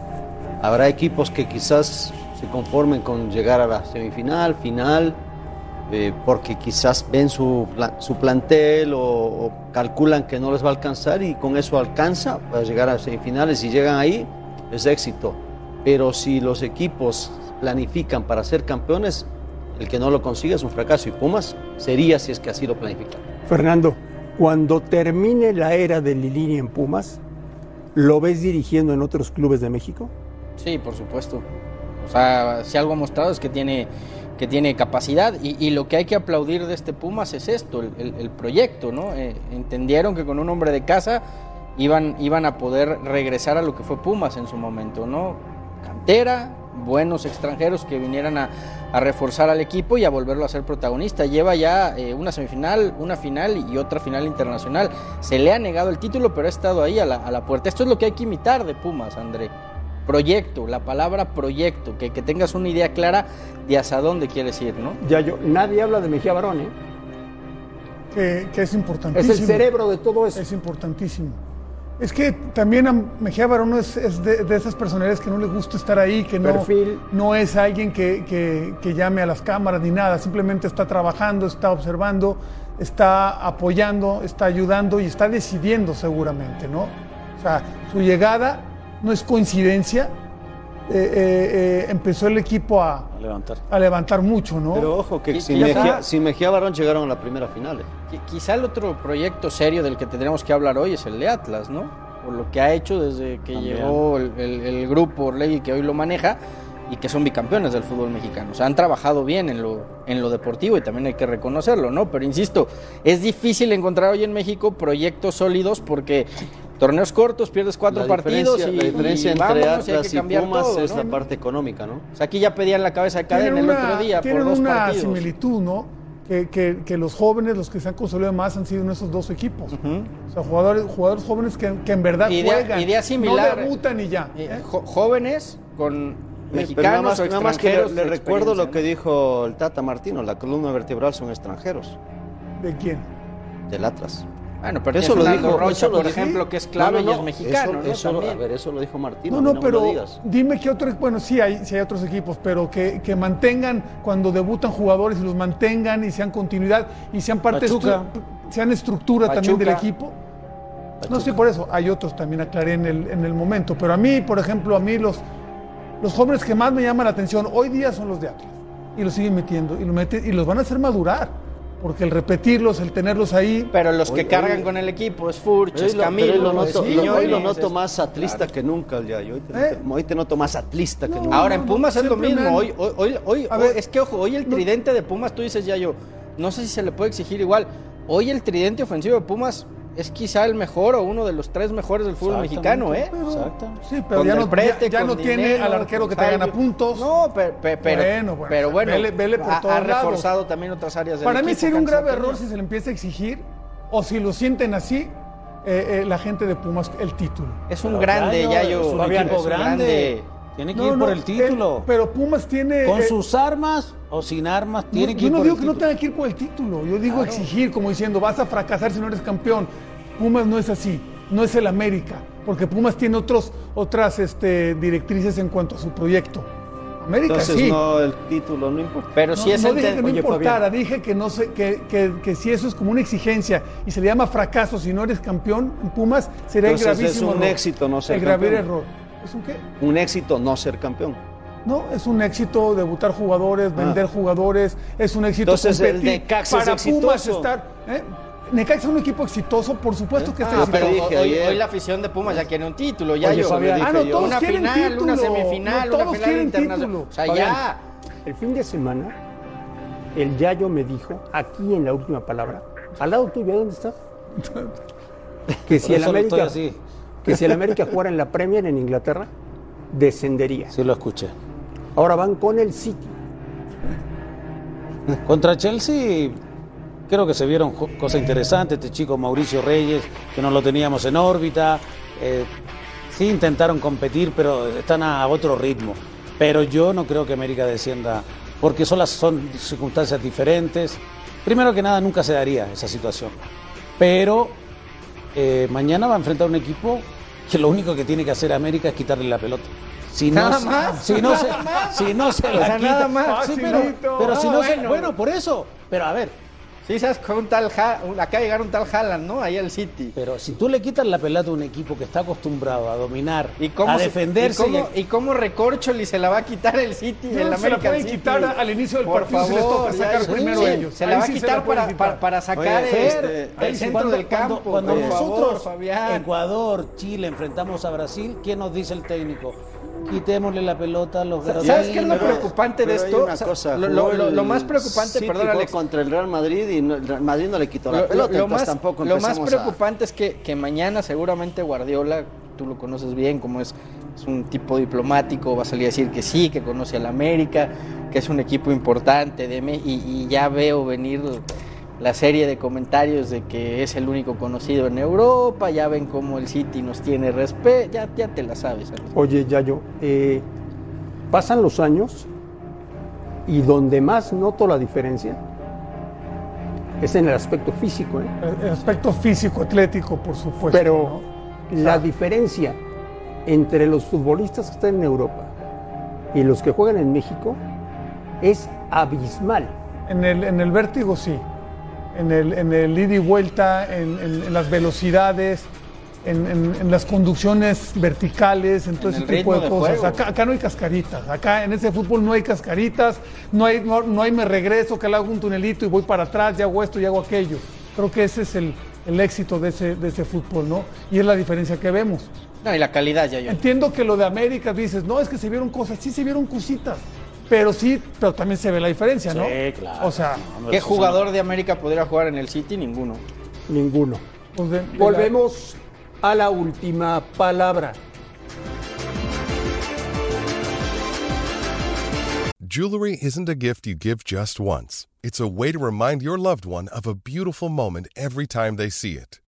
Habrá equipos que quizás se conformen con llegar a la semifinal, final, eh, porque quizás ven su, su plantel o, calculan que no les va a alcanzar y con eso alcanza para llegar a semifinales y llegan ahí, es éxito. Pero si los equipos planifican para ser campeones, el que no lo consiga es un fracaso y Pumas sería si es que así lo planifican. Fernando, cuando termine la era de Lilini en Pumas, ¿lo ves dirigiendo en otros clubes de México? Sí, por supuesto. O sea, si algo ha mostrado es que tiene, que tiene capacidad y, lo que hay que aplaudir de este Pumas es esto, el proyecto, ¿no? Eh, entendieron que con un hombre de casa iban, iban a poder regresar a lo que fue Pumas en su momento, ¿no? Cantera, buenos extranjeros que vinieran a, a reforzar al equipo y a volverlo a ser protagonista. Lleva ya eh, una semifinal, una final y otra final internacional. Se le ha negado el título, pero ha estado ahí a la, a la puerta. Esto es lo que hay que imitar de Pumas, André. Proyecto, la palabra proyecto, que, que tengas una idea clara de hacia dónde quieres ir, ¿no? Ya yo, nadie habla de Mejía Barón, ¿eh? que, que es importantísimo. Es el cerebro de todo eso. Es importantísimo. Es que también a Mejía Barón es, es de, de esas personalidades que no les gusta estar ahí, que no, Perfil. no es alguien que, que- que llame a las cámaras ni nada, simplemente está trabajando, está observando, está apoyando, está ayudando y está decidiendo seguramente, ¿no? O sea, su llegada no es coincidencia. Eh, eh, eh, empezó el equipo a, A levantar. a levantar mucho, ¿no? Pero ojo que sin Mejía, sin Mejía Barón llegaron a la primera final. eh. Qui- Quizá el otro proyecto serio del que tendremos que hablar hoy es el de Atlas, ¿no? Por lo que ha hecho desde que También. llegó el, el- el grupo Orlegui que hoy lo maneja y que son bicampeones del fútbol mexicano. O sea, han trabajado bien en lo, en lo deportivo y también hay que reconocerlo, ¿no? Pero insisto, es difícil encontrar hoy en México proyectos sólidos porque torneos cortos, pierdes cuatro La partidos y, la diferencia y entre vámonos y hay que Atlas y, cambiar Pumas todo, es ¿no? la parte económica, ¿no? O sea, aquí ya pedían la cabeza de cadena el otro día por dos una partidos. similitud, ¿no? Que, que- que los jóvenes, los que se han consolidado más, han sido en esos dos equipos. O sea, jugadores, jugadores jóvenes que, que en verdad Idea- juegan. idea similar. No debutan y ya. Eh, ¿eh? jóvenes con Eh, mexicanos nada más, o nada más que le, extranjeros le recuerdo lo que dijo el Tata Martino, la columna vertebral son extranjeros, ¿De quién? del Atlas. Bueno, pero eso lo dijo, Rocha, eso lo por dijo. ejemplo, que es clave No, no, y es no, mexicano, eso, ¿no? eso lo- a ver, eso lo dijo Martino, No, no, pero digas. dime qué otro, bueno, sí hay, sí hay otros equipos, pero que, que mantengan cuando debutan jugadores y los mantengan y sean continuidad y sean parte, Pachuca. sean estructura también del Pachuca. equipo. No, sí, por eso, hay otros también, aclaré en el, en el momento, pero a mí, por ejemplo, a mí los, los jóvenes que más me llaman la atención hoy día son los de Atlas y los siguen metiendo y, lo meten, y los van a hacer madurar, porque el repetirlos, el tenerlos ahí... Pero los que cargan con el equipo es Furch, es lo, Camilo, hoy lo es noto, Quiñones, hoy lo noto es- más atlista Claro. que nunca Yayo. Hoy te, ¿Eh? hoy te noto más atlista que nunca. Ahora en Pumas es lo mismo. Hoy, hoy, hoy, hoy- A ver, es que ojo, hoy el no- tridente de Pumas, tú dices ya yo, no sé si se le puede exigir igual. Hoy el tridente ofensivo de Pumas es quizá el mejor o uno de los tres mejores del fútbol mexicano, ¿eh? Pero- Exacto. Sí, pero ya no, Prete, ya, ya no tiene al arquero que te gana puntos. No, pero, pero, Bueno, bueno, pero bueno, vele- vele por ha, todos ha lados. reforzado también otras áreas del Para mí sería un grave error si se le empieza a exigir o si lo sienten así eh, eh, la gente de Pumas el título. Es un Pero grande, Yayo, Yayo. Es un Fabián, equipo es un grande. Tiene que No, ir por no, el título. eh, pero Pumas tiene. Con eh, sus armas o sin armas, tiene yo, que yo ir no por digo el que no título. tenga que ir por el título, yo digo Claro. exigir, como diciendo, vas a fracasar si no eres campeón. Pumas no es así, no es el América, porque Pumas tiene otros, otras este, directrices en cuanto a su proyecto. América Entonces sí. no, el título no importa. Pero No, si es no dije que no Oye, importara, Fabián, dije que no sé, que, que, que si eso es como una exigencia y se le llama fracaso si no eres campeón en Pumas, sería el Entonces, es gravísimo un error. éxito no ser El grave error. ¿Es un qué? Un éxito no ser campeón. No, es un éxito debutar jugadores, vender jugadores, es un éxito Ah. Entonces, el competir. Necaxa es Para Pumas exitoso. estar... ¿eh? Necaxa es un equipo exitoso, por supuesto que está Ah, pero exitoso. hoy, hoy- la afición de Pumas ya quiere un título, ya Oye, yo. Fabián. Ah, no, todos una quieren final, título. una semifinal, No, una todos final quieren internacional. título. O sea, Fabián, ya. El fin de semana, el Yayo me dijo, aquí en la última palabra, al lado tuyo, ¿dónde está? Que si el América, así. Que si el América jugara en la Premier en Inglaterra, descendería. Sí lo escuché. Ahora van con el City. Contra Chelsea creo que se vieron cosas interesantes. Este chico Mauricio Reyes, que no lo teníamos en órbita. eh, sí intentaron competir, pero están a otro ritmo. Pero yo no creo que América descienda, porque son, las, son circunstancias diferentes. Primero que nada, nunca se daría esa situación. Pero eh, mañana va a enfrentar un equipo que lo único que tiene que hacer América es quitarle la pelota. Si no, Nada se- más, si no se, nada más. si no se O la sea, quita- nada más. Sí, pero, pero si No, no se, bueno. bueno, por eso. Pero a ver, Sí, sabes, con un tal Ja- un- acá llegar un tal Haaland, ¿no? Ahí al City. pero si tú le quitas la pelota a un equipo que está acostumbrado a dominar, ¿Y cómo a se- defenderse, ¿Y cómo, y cómo Recorcholi se la va a quitar el City, No, el se la American pueden City? quitar al inicio del Por partido, se les favor, toca sacar ya, primero sí, ellos. Se Ahí la va a sí quitar para, quitar. para, para sacar Oye, este, el Ahí sí, centro cuando- del campo. Cuando, cuando nosotros, favor. Ecuador, Chile, enfrentamos a Brasil, ¿qué nos dice el técnico? Quitémosle la pelota a los ¿Sabes grandes. qué es lo preocupante de esto? una O sea, cosa, lo- lo- jugó lo- lo el más preocupante, City perdón, Alex. contra el Real Madrid y no- el Real Madrid no le quitó la Lo- lo- pelota, entonces más, tampoco lo más empecemos a- preocupante es que, que mañana seguramente Guardiola, tú lo conoces bien, como es, es un tipo diplomático, va a salir a decir que sí, que conoce a la América, que es un equipo importante, de, y, y ya veo venir la serie de comentarios de que es el único conocido en Europa, ya ven cómo el City nos tiene respeto, ya, ya te la sabes. Oye, Yayo, eh, pasan los años y donde más noto la diferencia es en el aspecto físico. ¿eh? El aspecto físico, atlético, por supuesto. Pero la diferencia entre los futbolistas que están en Europa y los que juegan en México es abismal. En el, en el vértigo sí. En el, en el ida y vuelta, en, en- en las velocidades, en, en- en las conducciones verticales, en todo En ese tipo de cosas. Acá, acá no hay cascaritas. Acá en ese fútbol no hay cascaritas, no hay, no, no hay me regreso, que le hago un tunelito y voy para atrás, y hago esto y hago aquello. Creo que ese es el, el éxito de ese, de ese fútbol, ¿no? Y es la diferencia que vemos. No, y la calidad ya yo. Entiendo que lo de América dices, no, es que se vieron cosas, sí se vieron cositas, pero sí, pero también se ve la diferencia, ¿no? Sí, claro. O sea, ¿Qué jugador de América podría jugar en el City? Ninguno. Ninguno. pues de- de la- Volvemos a la última palabra. Jewelry isn't a gift you give just once. It's a way to remind your loved one of a beautiful moment every time they see it.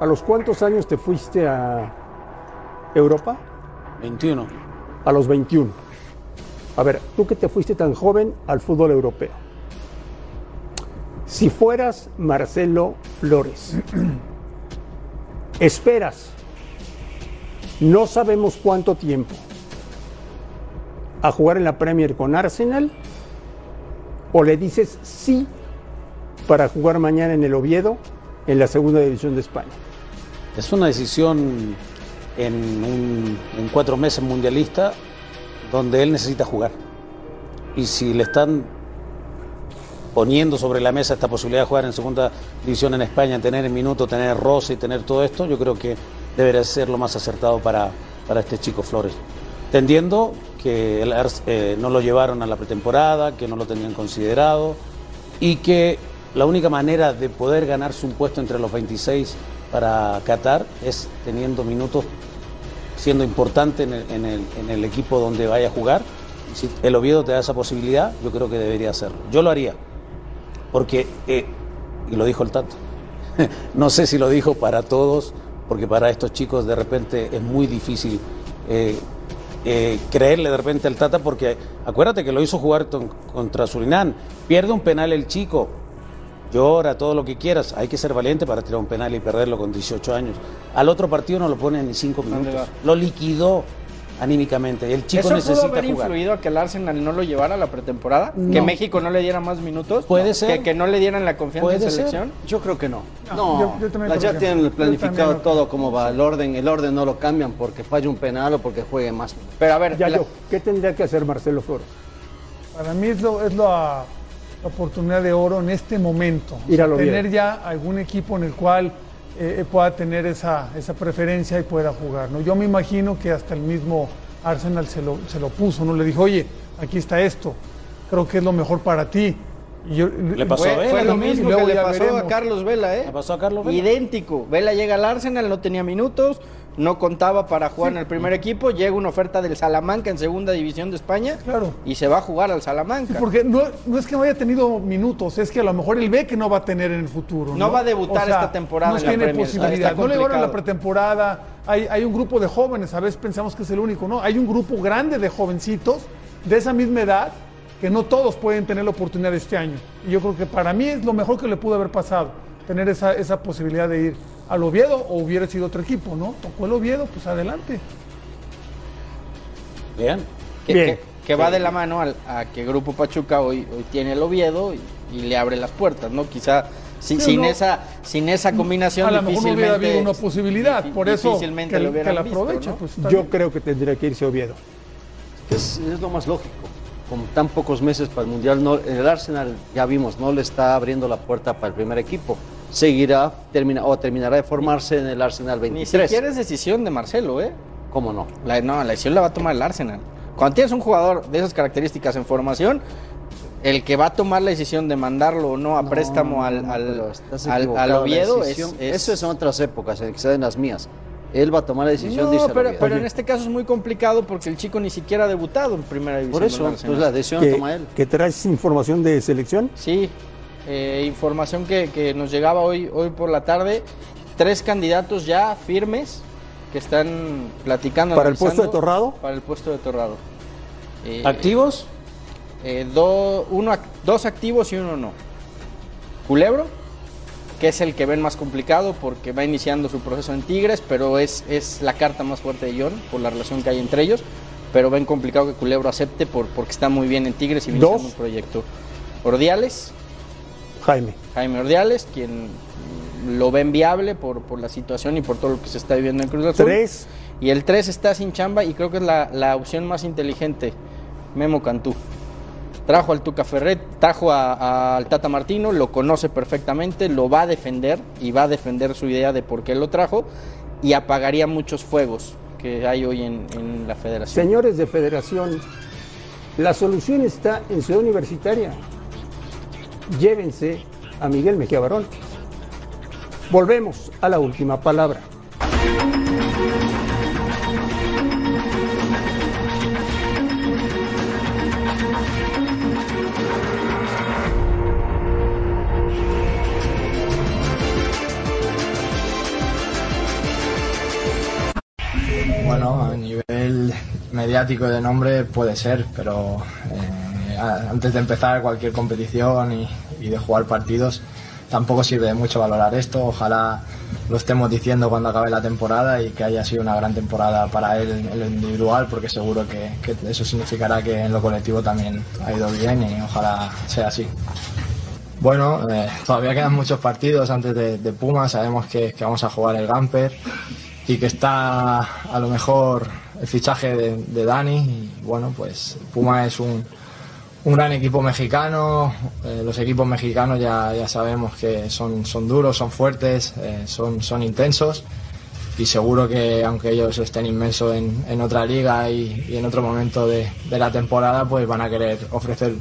¿A los cuántos años te fuiste a Europa? 21. A los 21. A ver, tú que te fuiste tan joven al fútbol europeo. Si fueras Marcelo Flores, esperas, no sabemos cuánto tiempo, a jugar en la Premier con Arsenal, o le dices sí para jugar mañana en el Oviedo en la segunda división de España. Es una decisión en, cuatro meses mundialista donde él necesita jugar. Y si le están poniendo sobre la mesa esta posibilidad de jugar en segunda división en España, tener el minuto, tener roce y tener todo esto, yo creo que debería ser lo más acertado para, para este chico Flores. Entendiendo que eh, no lo llevaron a la pretemporada, que no lo tenían considerado y que la única manera de poder ganarse un puesto entre los 26 para Qatar es teniendo minutos, siendo importante en el, equipo donde vaya a jugar. Si el Oviedo te da esa posibilidad, yo creo que debería hacerlo. Yo lo haría, porque, eh, y lo dijo el Tato, no sé si lo dijo para todos, porque para estos chicos de repente es muy difícil eh, eh, creerle de repente al Tata, porque acuérdate que lo hizo jugar contra Surinam, pierde un penal el chico, llora, todo lo que quieras, hay que ser valiente para tirar un penal y perderlo con 18 años. Al otro partido no lo pone ni 5 minutos, lo liquidó anímicamente, el chico ¿Eso pudo necesita haber jugar. influido a que el Arsenal no lo llevara a la pretemporada? No. ¿Que México no le diera más minutos? Puede ser. ¿Que, que no le dieran la confianza en ser. selección? Yo creo que no. No, No, yo- yo también la- creo ya tienen planificado también lo todo cómo va el orden. El orden no lo cambian porque falla un penal o porque juegue más. Pero a ver, Ya yo, ¿qué tendría que hacer Marcelo Flores? Para mí es, lo, es la, la oportunidad de oro en este momento. Ir al Oviedo. tener ya algún equipo en el cual eh, pueda tener esa, esa preferencia y pueda jugar. ¿no? Yo me imagino que hasta el mismo Arsenal se lo, se lo puso, ¿no? Le dijo, oye, aquí está esto, creo que es lo mejor para ti. Y yo- Le pasó fue, a Vela fue lo mismo que le pasó veremos. a Carlos Vela, ¿eh? Le pasó a Carlos Vela. Idéntico. Vela llega al Arsenal, no tenía minutos, no contaba para jugar en el primer equipo, llega una oferta del Salamanca en segunda división de España Claro. y se va a jugar al Salamanca. Porque no, no es que no haya tenido minutos, es que a lo mejor él ve que no va a tener en el futuro. No va a debutar esta temporada No en la tiene Premier, posibilidad. No le a la pretemporada. Hay, hay un grupo de jóvenes, a veces pensamos que es el único, ¿no? Hay un grupo grande de jovencitos de esa misma edad que no todos pueden tener la oportunidad este año. Y yo creo que para mí es lo mejor que le pudo haber pasado, tener esa, esa posibilidad de ir al Oviedo o hubiera sido otro equipo, ¿no? Tocó el Oviedo, pues adelante. Bien. Que, Bien. que- que va de la mano al- a, que Grupo Pachuca hoy, hoy tiene el Oviedo y, y le abre las puertas, ¿no? Quizá si- Sí, sin, no. esa, sin esa combinación A lo mejor no hubiera difícilmente... habido una posibilidad, por eso difícilmente que, lo que hubieran la visto, aprovecha. ¿no? Pues, Yo bien. creo que tendría que irse Oviedo. Es, es lo más lógico. Con tan pocos meses para el Mundial, no, el Arsenal, ya vimos, no le está abriendo la puerta para el primer equipo. Seguirá termina, o terminará de formarse en el Arsenal Ni 23. siquiera es decisión de Marcelo, ¿eh? ¿Cómo no? La, no, la decisión la va a tomar el Arsenal. Cuando tienes un jugador de esas características en formación, el que va a tomar la decisión de mandarlo o no a préstamo al, al, al- la Oviedo es, decisión- es- Eso es en otras épocas, eh, quizás en las mías. Él va a tomar la decisión, No, el pero, pero en este caso es muy complicado porque el chico ni siquiera ha debutado en primera división. Por eso, pues la decisión ¿Que, toma él. que traes información de selección? Sí, eh, información que, que nos llegaba hoy, hoy por la tarde. Tres candidatos ya firmes que están platicando. ¿Para el puesto de Torrado? Para el puesto de Torrado. Eh, ¿Activos? eh, do- uno, dos activos y uno no. Culebro, que es el que ven más complicado porque va iniciando su proceso en Tigres, pero es, es la carta más fuerte de John por la relación que hay entre ellos. Pero ven complicado que Culebro acepte por, porque está muy bien en Tigres y viene un proyecto. Ordiales, Jaime. Jaime Ordiales, quien lo ven viable por, por la situación y por todo lo que se está viviendo en Cruz Azul. Tres. Y el 3 está sin chamba y creo que es la, la opción más inteligente, Memo Cantú. Trajo al Tuca Ferret, trajo a- a- al Tata Martino, lo conoce perfectamente, lo va a defender y va a defender su idea de por qué lo trajo y apagaría muchos fuegos que hay hoy en, en la federación. Señores de Federación, la solución está en Ciudad Universitaria. Llévense a Miguel Mejía Barón. Volvemos a la última palabra. Bueno, a nivel mediático de nombre puede ser, pero eh, a- antes de empezar cualquier competición y, y de jugar partidos, tampoco sirve de mucho valorar esto. Ojalá lo estemos diciendo cuando acabe la temporada y que haya sido una gran temporada para él en lo individual, porque seguro que, que eso significará que en lo colectivo también ha ido bien y ojalá sea así. Bueno, eh, todavía quedan muchos partidos antes de, de Puma, sabemos que, que vamos a jugar el Gamper y que está a lo mejor el fichaje de, de Dani y bueno, pues Puma es un, un gran equipo mexicano, eh, los equipos mexicanos ya, ya sabemos que son, son duros, son fuertes, eh, son, son intensos y seguro que aunque ellos estén inmensos en, en otra liga y, y en otro momento de, de la temporada, pues van a querer ofrecer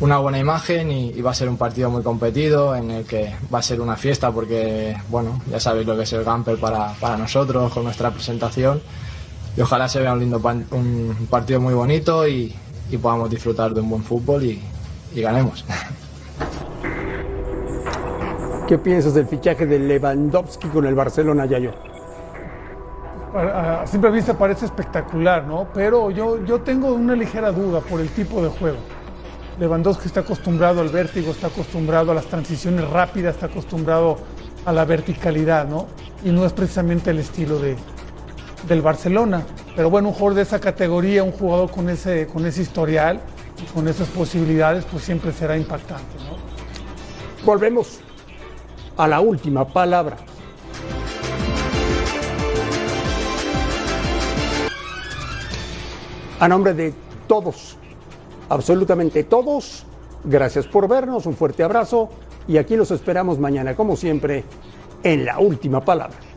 una buena imagen y, va a ser un partido muy competido en el que va a ser una fiesta porque, bueno, ya sabéis lo que es el Gamper para, para nosotros con nuestra presentación. Y ojalá se vea un lindo un partido muy bonito y, y podamos disfrutar de un buen fútbol y, y ganemos. ¿Qué piensas del fichaje de Lewandowski con el Barcelona, Yayo? A a simple vista parece espectacular, ¿no? Pero yo, yo tengo una ligera duda por el tipo de juego. Lewandowski está acostumbrado al vértigo, está acostumbrado a las transiciones rápidas, está acostumbrado a la verticalidad, ¿no? Y no es precisamente el estilo de, del Barcelona. Pero bueno, un jugador de esa categoría, un jugador con ese, con ese historial y con esas posibilidades, pues siempre será impactante. Volvemos a la última palabra. A nombre de todos, absolutamente todos, gracias por vernos, un fuerte abrazo y aquí los esperamos mañana, como siempre, en la última palabra.